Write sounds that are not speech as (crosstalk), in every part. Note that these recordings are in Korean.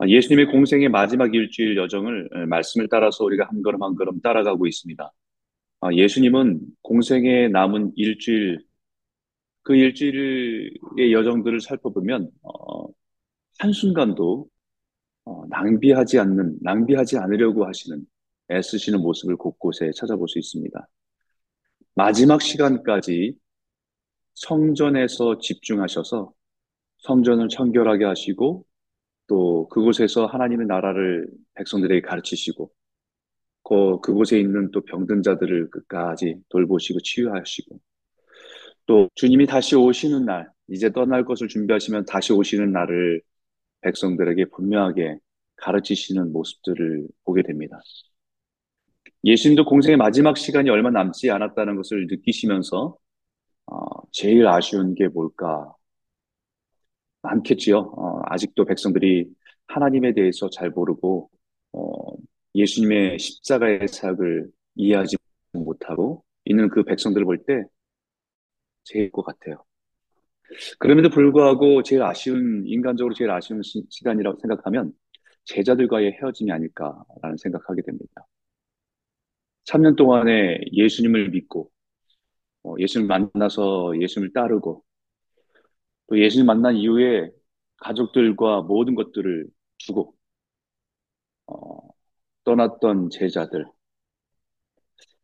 아, 예수님의 공생의 마지막 일주일 여정을 에, 말씀을 따라서 우리가 한 걸음 한 걸음 따라가고 있습니다. 아, 예수님은 공생의 남은 일주일, 그 일주일의 여정들을 살펴보면 어, 한순간도 어, 낭비하지 않는, 낭비하지 않으려고 하시는 애쓰시는 모습을 곳곳에 찾아볼 수 있습니다. 마지막 시간까지 성전에서 집중하셔서 성전을 청결하게 하시고 또 그곳에서 하나님의 나라를 백성들에게 가르치시고 그, 그곳에 있는 또 병든 자들을 끝까지 돌보시고 치유하시고 또 주님이 다시 오시는 날, 이제 떠날 것을 준비하시면 다시 오시는 날을 백성들에게 분명하게 가르치시는 모습들을 보게 됩니다. 예수님도 공생의 마지막 시간이 얼마 남지 않았다는 것을 느끼시면서 어, 제일 아쉬운 게 뭘까? 많겠지요. 어, 아직도 백성들이 하나님에 대해서 잘 모르고 어, 예수님의 십자가의 사역을 이해하지 못하고 있는 그 백성들을 볼 때 제일 것 같아요. 그럼에도 불구하고 제일 아쉬운, 인간적으로 제일 아쉬운 시, 시간이라고 생각하면 제자들과의 헤어짐이 아닐까라는 생각하게 됩니다. 3년 동안에 예수님을 믿고, 어, 예수님을 만나서 예수님을 따르고, 또 예수님 만난 이후에 가족들과 모든 것들을 주고, 어, 떠났던 제자들.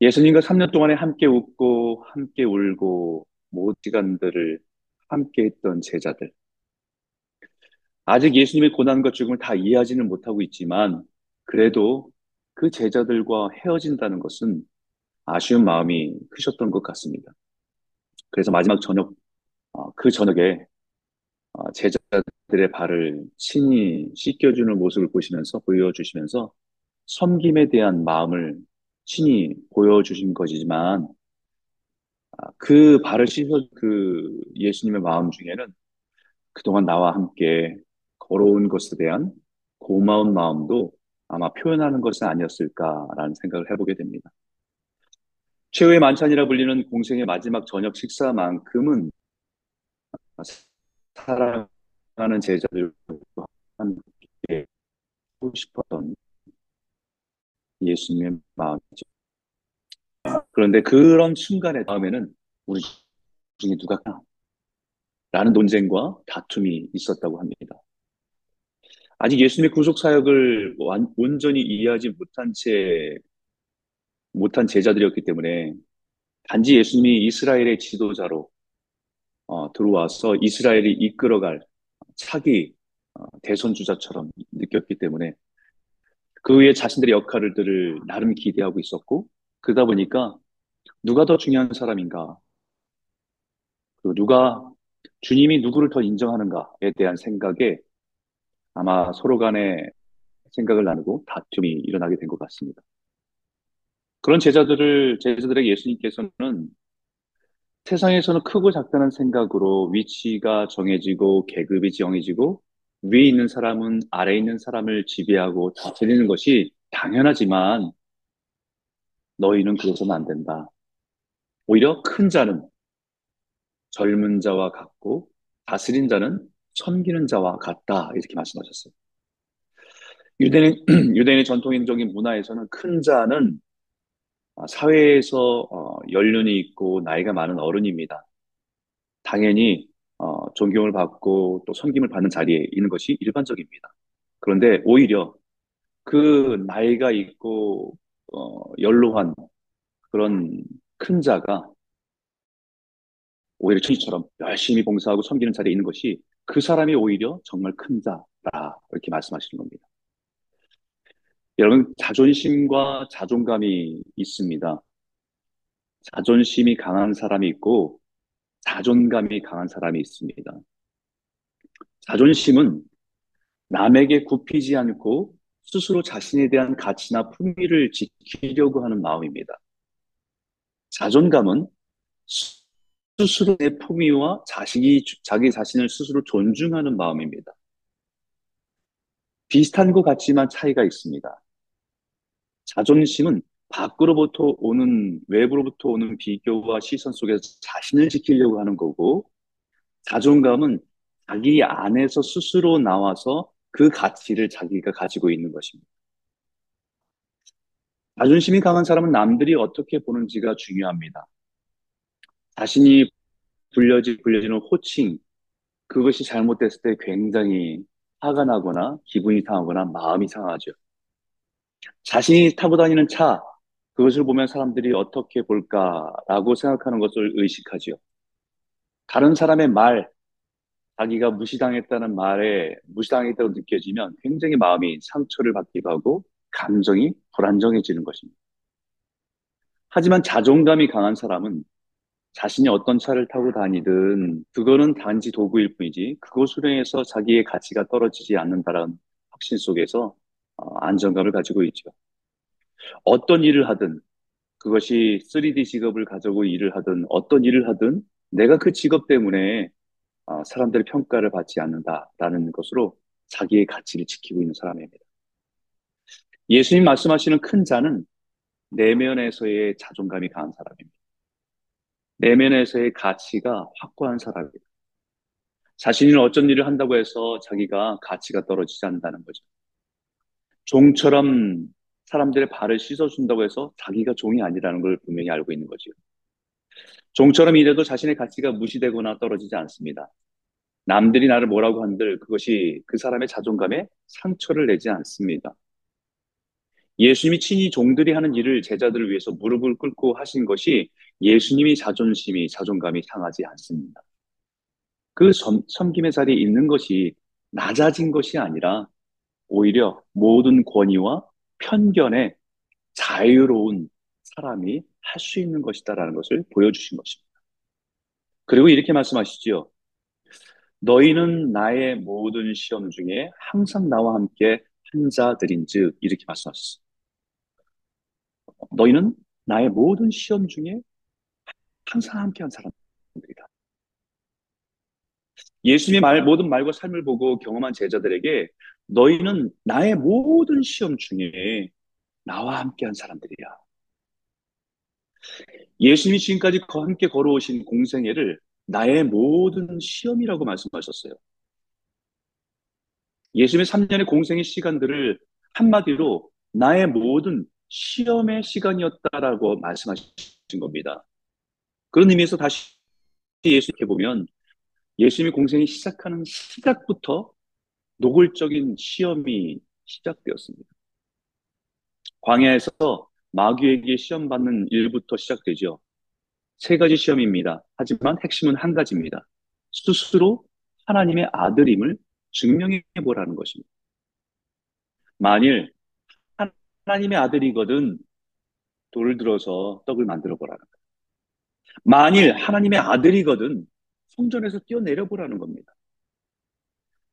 예수님과 3년 동안에 함께 웃고, 함께 울고, 모든 시간들을 함께 했던 제자들. 아직 예수님의 고난과 죽음을 다 이해하지는 못하고 있지만, 그래도 그 제자들과 헤어진다는 것은 아쉬운 마음이 크셨던 것 같습니다. 그래서 마지막 저녁, 어, 그 저녁에 어, 제자들의 발을 친히 씻겨주는 모습을 보시면서, 보여주시면서 섬김에 대한 마음을 친히 보여주신 것이지만, 아, 그 발을 씻어 그 예수님의 마음 중에는 그동안 나와 함께 걸어온 것에 대한 고마운 마음도 아마 표현하는 것은 아니었을까라는 생각을 해보게 됩니다. 최후의 만찬이라 불리는 공생의 마지막 저녁 식사만큼은 사랑하는 제자들과 함께 하고 싶었던 예수님의 마음이죠. 그런데 그런 순간의 다음에는 우리 중에 누가 라는 논쟁과 다툼이 있었다고 합니다. 아직 예수님의 구속 사역을 온전히 이해하지 못한 채 못한 제자들이었기 때문에 단지 예수님이 이스라엘의 지도자로 어, 들어와서 이스라엘이 이끌어갈 차기 어, 대선 주자처럼 느꼈기 때문에 그 위에 자신들의 역할들을 나름 기대하고 있었고 그러다 보니까 누가 더 중요한 사람인가 그 누가 주님이 누구를 더 인정하는가에 대한 생각에 아마 서로 간에 생각을 나누고 다툼이 일어나게 된 것 같습니다. 그런 제자들을, 제자들에게 예수님께서는 세상에서는 크고 작다는 생각으로 위치가 정해지고 계급이 정해지고 위에 있는 사람은 아래에 있는 사람을 지배하고 다스리는 것이 당연하지만 너희는 그래서는 안 된다. 오히려 큰 자는 젊은 자와 같고 다스린 자는 섬기는 자와 같다 이렇게 말씀하셨어요. 유대인 (clears throat) 유대인의 전통적인 문화에서는 큰 자는 사회에서 어, 연륜이 있고 나이가 많은 어른입니다. 당연히 어, 존경을 받고 또 섬김을 받는 자리에 있는 것이 일반적입니다. 그런데 오히려 그 나이가 있고 어, 연로한 그런 큰 자가 오히려 천이처럼 열심히 봉사하고 섬기는 자리에 있는 것이 그 사람이 오히려 정말 큰 자다. 이렇게 말씀하시는 겁니다. 여러분, 자존심과 자존감이 있습니다. 자존심이 강한 사람이 있고, 자존감이 강한 사람이 있습니다. 자존심은 남에게 굽히지 않고 스스로 자신에 대한 가치나 품위를 지키려고 하는 마음입니다. 자존감은 스스로의 품위와 자식이, 자기 자신을 스스로 존중하는 마음입니다. 비슷한 것 같지만 차이가 있습니다. 자존심은 밖으로부터 오는, 외부로부터 오는 비교와 시선 속에서 자신을 지키려고 하는 거고, 자존감은 자기 안에서 스스로 나와서 그 가치를 자기가 가지고 있는 것입니다. 자존심이 강한 사람은 남들이 어떻게 보는지가 중요합니다. 자신이 불려지, 불려지는 호칭, 그것이 잘못됐을 때 굉장히 화가 나거나 기분이 상하거나 마음이 상하죠. 자신이 타고 다니는 차, 그것을 보면 사람들이 어떻게 볼까라고 생각하는 것을 의식하지요. 다른 사람의 말, 자기가 무시당했다는 말에 무시당했다고 느껴지면 굉장히 마음이 상처를 받기도 하고 감정이 불안정해지는 것입니다. 하지만 자존감이 강한 사람은 자신이 어떤 차를 타고 다니든 그거는 단지 도구일 뿐이지 그것으로 인해서 자기의 가치가 떨어지지 않는다는 확신 속에서 어, 안정감을 가지고 있죠. 어떤 일을 하든 그것이 3D 직업을 가지고 일을 하든 어떤 일을 하든 내가 그 직업 때문에 어, 사람들의 평가를 받지 않는다라는 것으로 자기의 가치를 지키고 있는 사람입니다. 예수님 말씀하시는 큰 자는 내면에서의 자존감이 강한 사람입니다. 내면에서의 가치가 확고한 사람입니다. 자신이 어쩐 일을 한다고 해서 자기가 가치가 떨어지지 않는다는 거죠. 종처럼 사람들의 발을 씻어준다고 해서 자기가 종이 아니라는 걸 분명히 알고 있는 거죠. 종처럼 일해도 자신의 가치가 무시되거나 떨어지지 않습니다. 남들이 나를 뭐라고 한들 그것이 그 사람의 자존감에 상처를 내지 않습니다. 예수님이 친히 종들이 하는 일을 제자들을 위해서 무릎을 꿇고 하신 것이 예수님이 자존심이, 자존감이 상하지 않습니다. 그 섬, 섬김의 자리에 있는 것이 낮아진 것이 아니라 오히려 모든 권위와 편견에 자유로운 사람이 할 수 있는 것이다라는 것을 보여주신 것입니다. 그리고 이렇게 말씀하시지요. 너희는 나의 모든 시험 중에 항상 나와 함께 한 자들인즉 이렇게 말씀하셨어요. 너희는 나의 모든 시험 중에 항상 함께 한 사람들이다. 예수님의 말, 모든 말과 삶을 보고 경험한 제자들에게 너희는 나의 모든 시험 중에 나와 함께한 사람들이야. 예수님이 지금까지 함께 걸어오신 공생애를 나의 모든 시험이라고 말씀하셨어요. 예수님의 3년의 공생의 시간들을 한마디로 나의 모든 시험의 시간이었다라고 말씀하신 겁니다. 그런 의미에서 다시 예수님께 보면 예수님의 공생이 시작하는 시작부터 노골적인 시험이 시작되었습니다. 광야에서 마귀에게 시험 받는 일부터 시작되죠. 세 가지 시험입니다. 하지만 핵심은 한 가지입니다. 스스로 하나님의 아들임을 증명해 보라는 것입니다. 만일 하나님의 아들이거든 돌을 들어서 떡을 만들어 보라는 거예요. 만일 하나님의 아들이거든 성전에서 뛰어내려 보라는 겁니다.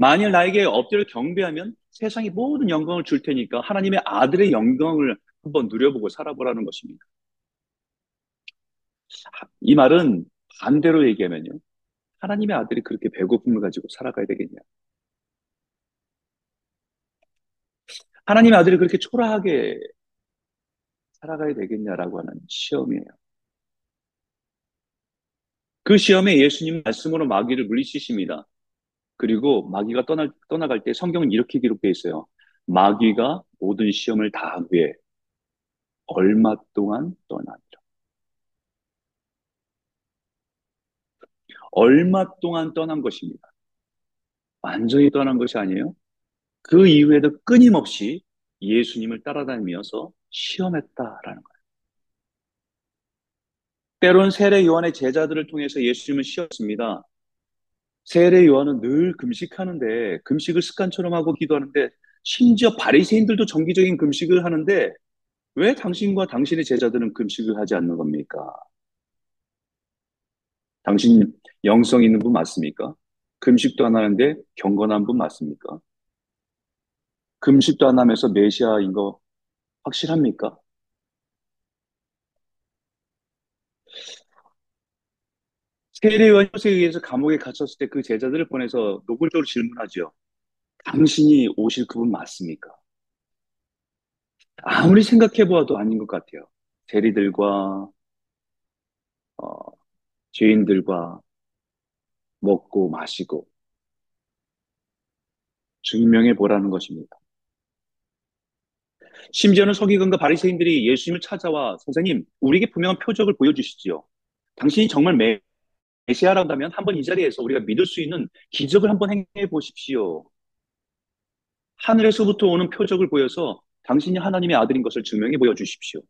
만일 나에게 엎드려 경배하면 세상의 모든 영광을 줄 테니까 하나님의 아들의 영광을 한번 누려보고 살아보라는 것입니다. 이 말은 반대로 얘기하면요. 하나님의 아들이 그렇게 배고픔을 가지고 살아가야 되겠냐. 하나님의 아들이 그렇게 초라하게 살아가야 되겠냐라고 하는 시험이에요. 그 시험에 예수님 말씀으로 마귀를 물리치십니다. 그리고 마귀가 떠나, 떠나갈 때 성경은 이렇게 기록되어 있어요. 마귀가 모든 시험을 다한 후에 얼마 동안 떠나니라. 얼마 동안 떠난 것입니다. 완전히 떠난 것이 아니에요. 그 이후에도 끊임없이 예수님을 따라다니면서 시험했다라는 거예요. 때론 세례 요한의 제자들을 통해서 예수님을 시험했습니다. 세례 요한은 늘 금식하는데 금식을 습관처럼 하고 기도하는데 심지어 바리새인들도 정기적인 금식을 하는데 왜 당신과 당신의 제자들은 금식을 하지 않는 겁니까? 당신 영성 있는 분 맞습니까? 금식도 안 하는데 경건한 분 맞습니까? 금식도 안 하면서 메시아인 거 확실합니까? 세례요한 요새에 의해서 감옥에 갇혔을 때 그 제자들을 보내서 노골적으로 질문하죠. 당신이 오실 그분 맞습니까? 아무리 생각해 보아도 아닌 것 같아요. 대리들과 어, 죄인들과 먹고 마시고 증명해 보라는 것입니다. 심지어는 서기관과 바리새인들이 예수님을 찾아와 선생님, 우리에게 분명한 표적을 보여주시지요. 당신이 정말 메시아라면 한번 이 자리에서 우리가 믿을 수 있는 기적을 한번 행해 보십시오. 하늘에서부터 오는 표적을 보여서 당신이 하나님의 아들인 것을 증명해 보여주십시오.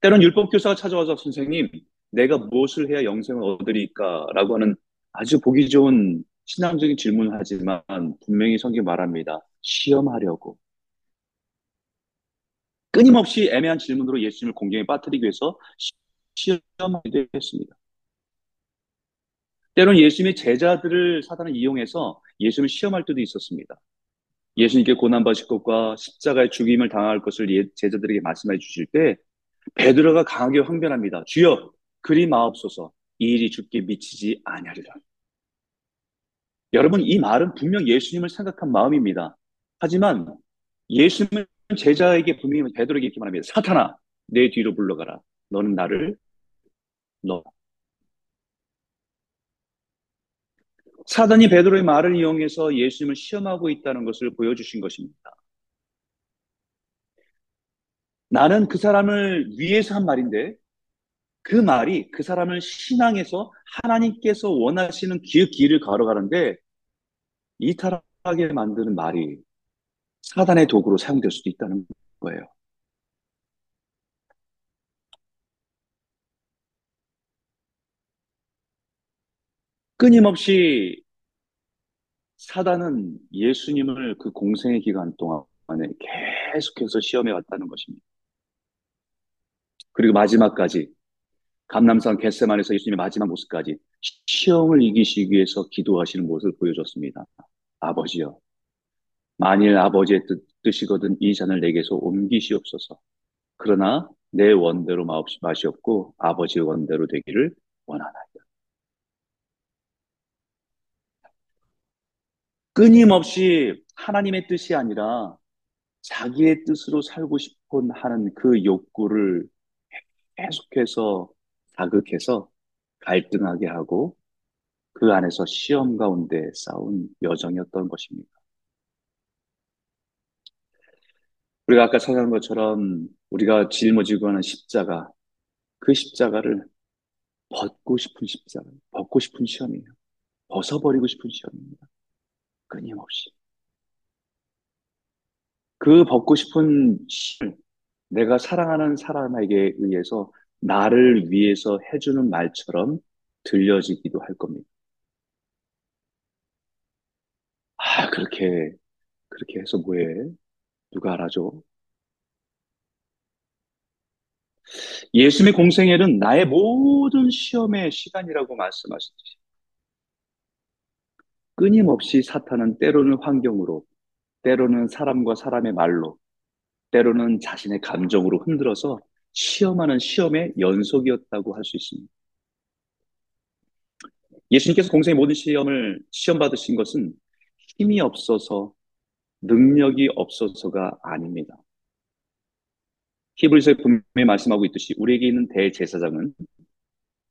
때론 율법교사가 찾아와서 선생님, 내가 무엇을 해야 영생을 얻으리까? 라고 하는 아주 보기 좋은 신앙적인 질문을 하지만 분명히 성경 말합니다. 시험하려고. 끊임없이 애매한 질문으로 예수님을 공경에 빠뜨리기 위해서 시험하기도 했습니다. 때론 예수님의 제자들을 사단을 이용해서 예수님을 시험할 때도 있었습니다. 예수님께 고난받으실 것과 십자가의 죽임을 당할 것을 예, 제자들에게 말씀해 주실 때 베드로가 강하게 황변합니다. 주여 그리 마옵소서 이 일이 죽게 미치지 아니하리라. 여러분 이 말은 분명 예수님을 생각한 마음입니다. 하지만 예수님은 제자에게 분명히 베드로에게 이렇게 말합니다. 사탄아 내 뒤로 불러가라. 너는 나를 너 사단이 베드로의 말을 이용해서 예수님을 시험하고 있다는 것을 보여주신 것입니다. 나는 그 사람을 위해서 한 말인데 그 말이 그 사람을 신앙에서 하나님께서 원하시는 길, 길을 걸어가는데 이탈하게 만드는 말이 사단의 도구로 사용될 수도 있다는 거예요. 끊임없이 사단은 예수님을 그 공생의 기간 동안에 계속해서 시험해 왔다는 것입니다. 그리고 마지막까지 감남산 겟세만에서 예수님의 마지막 모습까지 시험을 이기시기 위해서 기도하시는 모습을 보여줬습니다. 아버지여, 만일 아버지의 뜻, 뜻이거든 이 잔을 내게서 옮기시옵소서. 그러나 내 원대로 마시옵고 아버지의 원대로 되기를 원하나이다. 끊임없이 하나님의 뜻이 아니라 자기의 뜻으로 살고 싶은 하는 그 욕구를 계속해서 자극해서 갈등하게 하고 그 안에서 시험 가운데 싸운 여정이었던 것입니다. 우리가 아까 찾아한 것처럼 우리가 짊어지고 하는 십자가, 그 십자가를 벗고 싶은 십자가, 벗고 싶은 시험이에요. 벗어버리고 싶은 시험입니다. 끊임없이. 그 벗고 싶은 실, 내가 사랑하는 사람에게 의해서 나를 위해서 해주는 말처럼 들려지기도 할 겁니다. 아, 그렇게, 그렇게 해서 뭐해? 누가 알아줘? 예수님의 공생애는 나의 모든 시험의 시간이라고 말씀하셨듯이 끊임없이 사탄은 때로는 환경으로, 때로는 사람과 사람의 말로, 때로는 자신의 감정으로 흔들어서 시험하는 시험의 연속이었다고 할 수 있습니다. 예수님께서 공생의 모든 시험을 시험 받으신 것은 힘이 없어서 능력이 없어서가 아닙니다. 히브리서에 분명히 말씀하고 있듯이 우리에게 있는 대제사장은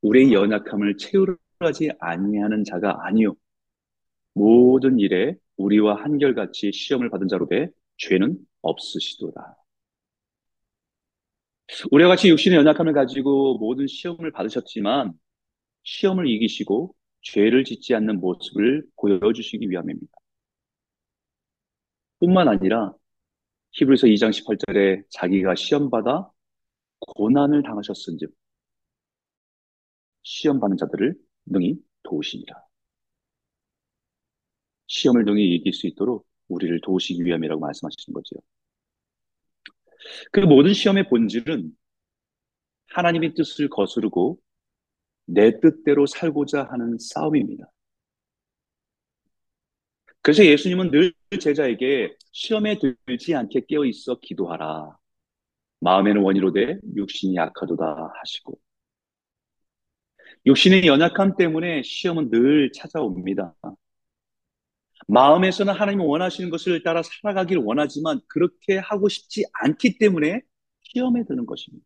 우리의 연약함을 채우려 하지 아니하는 자가 아니요 모든 일에 우리와 한결같이 시험을 받은 자로 돼 죄는 없으시도다. 우리와 같이 육신의 연약함을 가지고 모든 시험을 받으셨지만 시험을 이기시고 죄를 짓지 않는 모습을 보여주시기 위함입니다. 뿐만 아니라 히브리서 2장 18절에 자기가 시험받아 고난을 당하셨은즉 시험받는 자들을 능히 도우시니라. 시험을 능히 이길 수 있도록 우리를 도우시기 위함이라고 말씀하시는 거죠. 그 모든 시험의 본질은 하나님의 뜻을 거스르고 내 뜻대로 살고자 하는 싸움입니다. 그래서 예수님은 늘 제자에게 시험에 들지 않게 깨어 있어 기도하라. 마음에는 원이로 돼 육신이 약하도다 하시고 육신의 연약함 때문에 시험은 늘 찾아옵니다. 마음에서는 하나님이 원하시는 것을 따라 살아가길 원하지만 그렇게 하고 싶지 않기 때문에 시험에 드는 것입니다.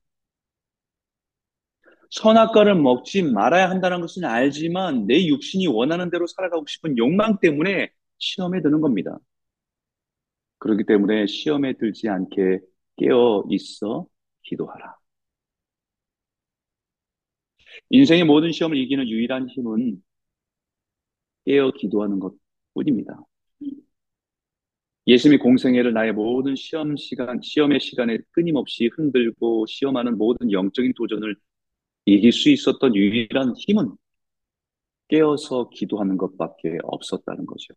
선악과를 먹지 말아야 한다는 것은 알지만 내 육신이 원하는 대로 살아가고 싶은 욕망 때문에 시험에 드는 겁니다. 그렇기 때문에 시험에 들지 않게 깨어 있어 기도하라. 인생의 모든 시험을 이기는 유일한 힘은 깨어 기도하는 것 뿐입니다. 예수님이 공생애를 나의 모든 시험 시간, 시험의 시간에 끊임없이 흔들고 시험하는 모든 영적인 도전을 이길 수 있었던 유일한 힘은 깨어서 기도하는 것밖에 없었다는 거죠.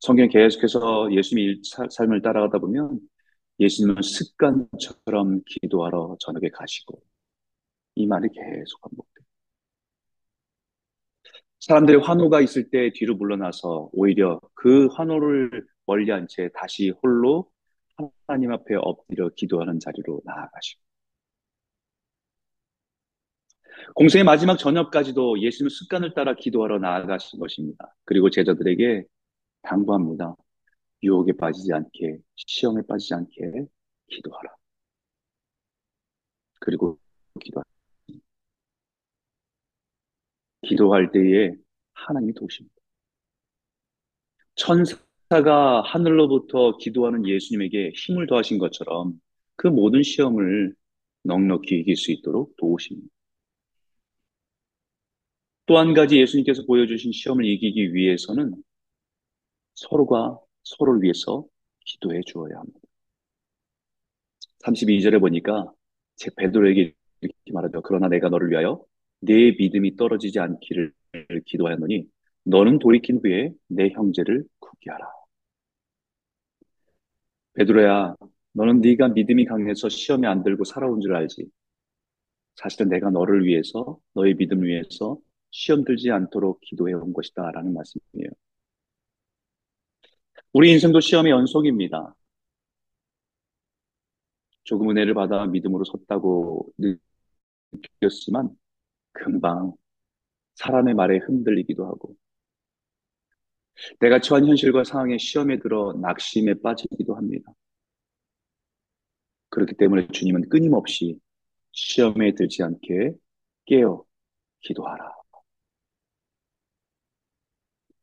성경 계속해서 예수님의 삶을 따라가다 보면 예수님은 습관처럼 기도하러 저녁에 가시고 이 말이 계속 반복돼요. 사람들의 환호가 있을 때 뒤로 물러나서 오히려 그 환호를 멀리한 채 다시 홀로 하나님 앞에 엎드려 기도하는 자리로 나아가시고 공생의 마지막 저녁까지도 예수님은 습관을 따라 기도하러 나아가신 것입니다. 그리고 제자들에게 당부합니다. 유혹에 빠지지 않게, 시험에 빠지지 않게 기도하라. 그리고 기도하라. 기도할 때에 하나님이 도우십니다. 천사가 하늘로부터 기도하는 예수님에게 힘을 더하신 것처럼 그 모든 시험을 넉넉히 이길 수 있도록 도우십니다. 또 한 가지 예수님께서 보여주신 시험을 이기기 위해서는 서로가 서로를 위해서 기도해 주어야 합니다. 32절에 보니까 제 베드로에게 이렇게 말하죠. 그러나 내가 너를 위하여 내 믿음이 떨어지지 않기를 기도하였노니 너는 돌이킨 후에 내 형제를 굳게 하라. 베드로야, 너는 네가 믿음이 강해서 시험에 안 들고 살아온 줄 알지. 사실은 내가 너를 위해서 너의 믿음을 위해서 시험 들지 않도록 기도해 온 것이다라는 말씀이에요. 우리 인생도 시험의 연속입니다. 조금 은혜를 받아 믿음으로 섰다고 느꼈지만 금방 사람의 말에 흔들리기도 하고 내가 처한 현실과 상황에 시험에 들어 낙심에 빠지기도 합니다. 그렇기 때문에 주님은 끊임없이 시험에 들지 않게 깨어 기도하라.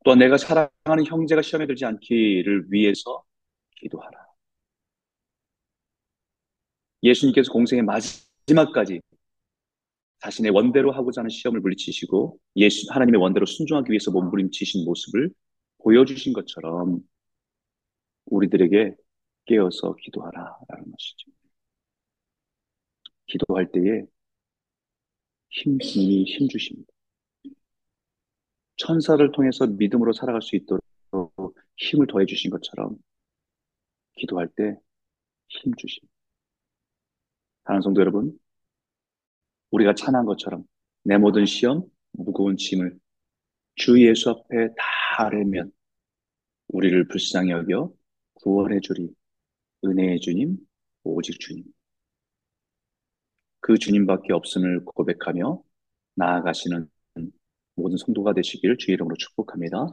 또 내가 사랑하는 형제가 시험에 들지 않기를 위해서 기도하라. 예수님께서 공생의 마지막까지 자신의 원대로 하고자 하는 시험을 물리치시고 예수 하나님의 원대로 순종하기 위해서 몸부림치신 모습을 보여주신 것처럼 우리들에게 깨어서 기도하라라는 것이죠. 기도할 때에 힘, 힘 주십니다. 천사를 통해서 믿음으로 살아갈 수 있도록 힘을 더해 주신 것처럼 기도할 때 힘 주십니다. 사는 성도 여러분, 우리가 찬한 것처럼 내 모든 시험, 무거운 짐을 주 예수 앞에 다 아뢰면 우리를 불쌍히 여겨 구원해 주리 은혜의 주님, 오직 주님. 그 주님밖에 없음을 고백하며 나아가시는 모든 성도가 되시기를 주의 이름으로 축복합니다.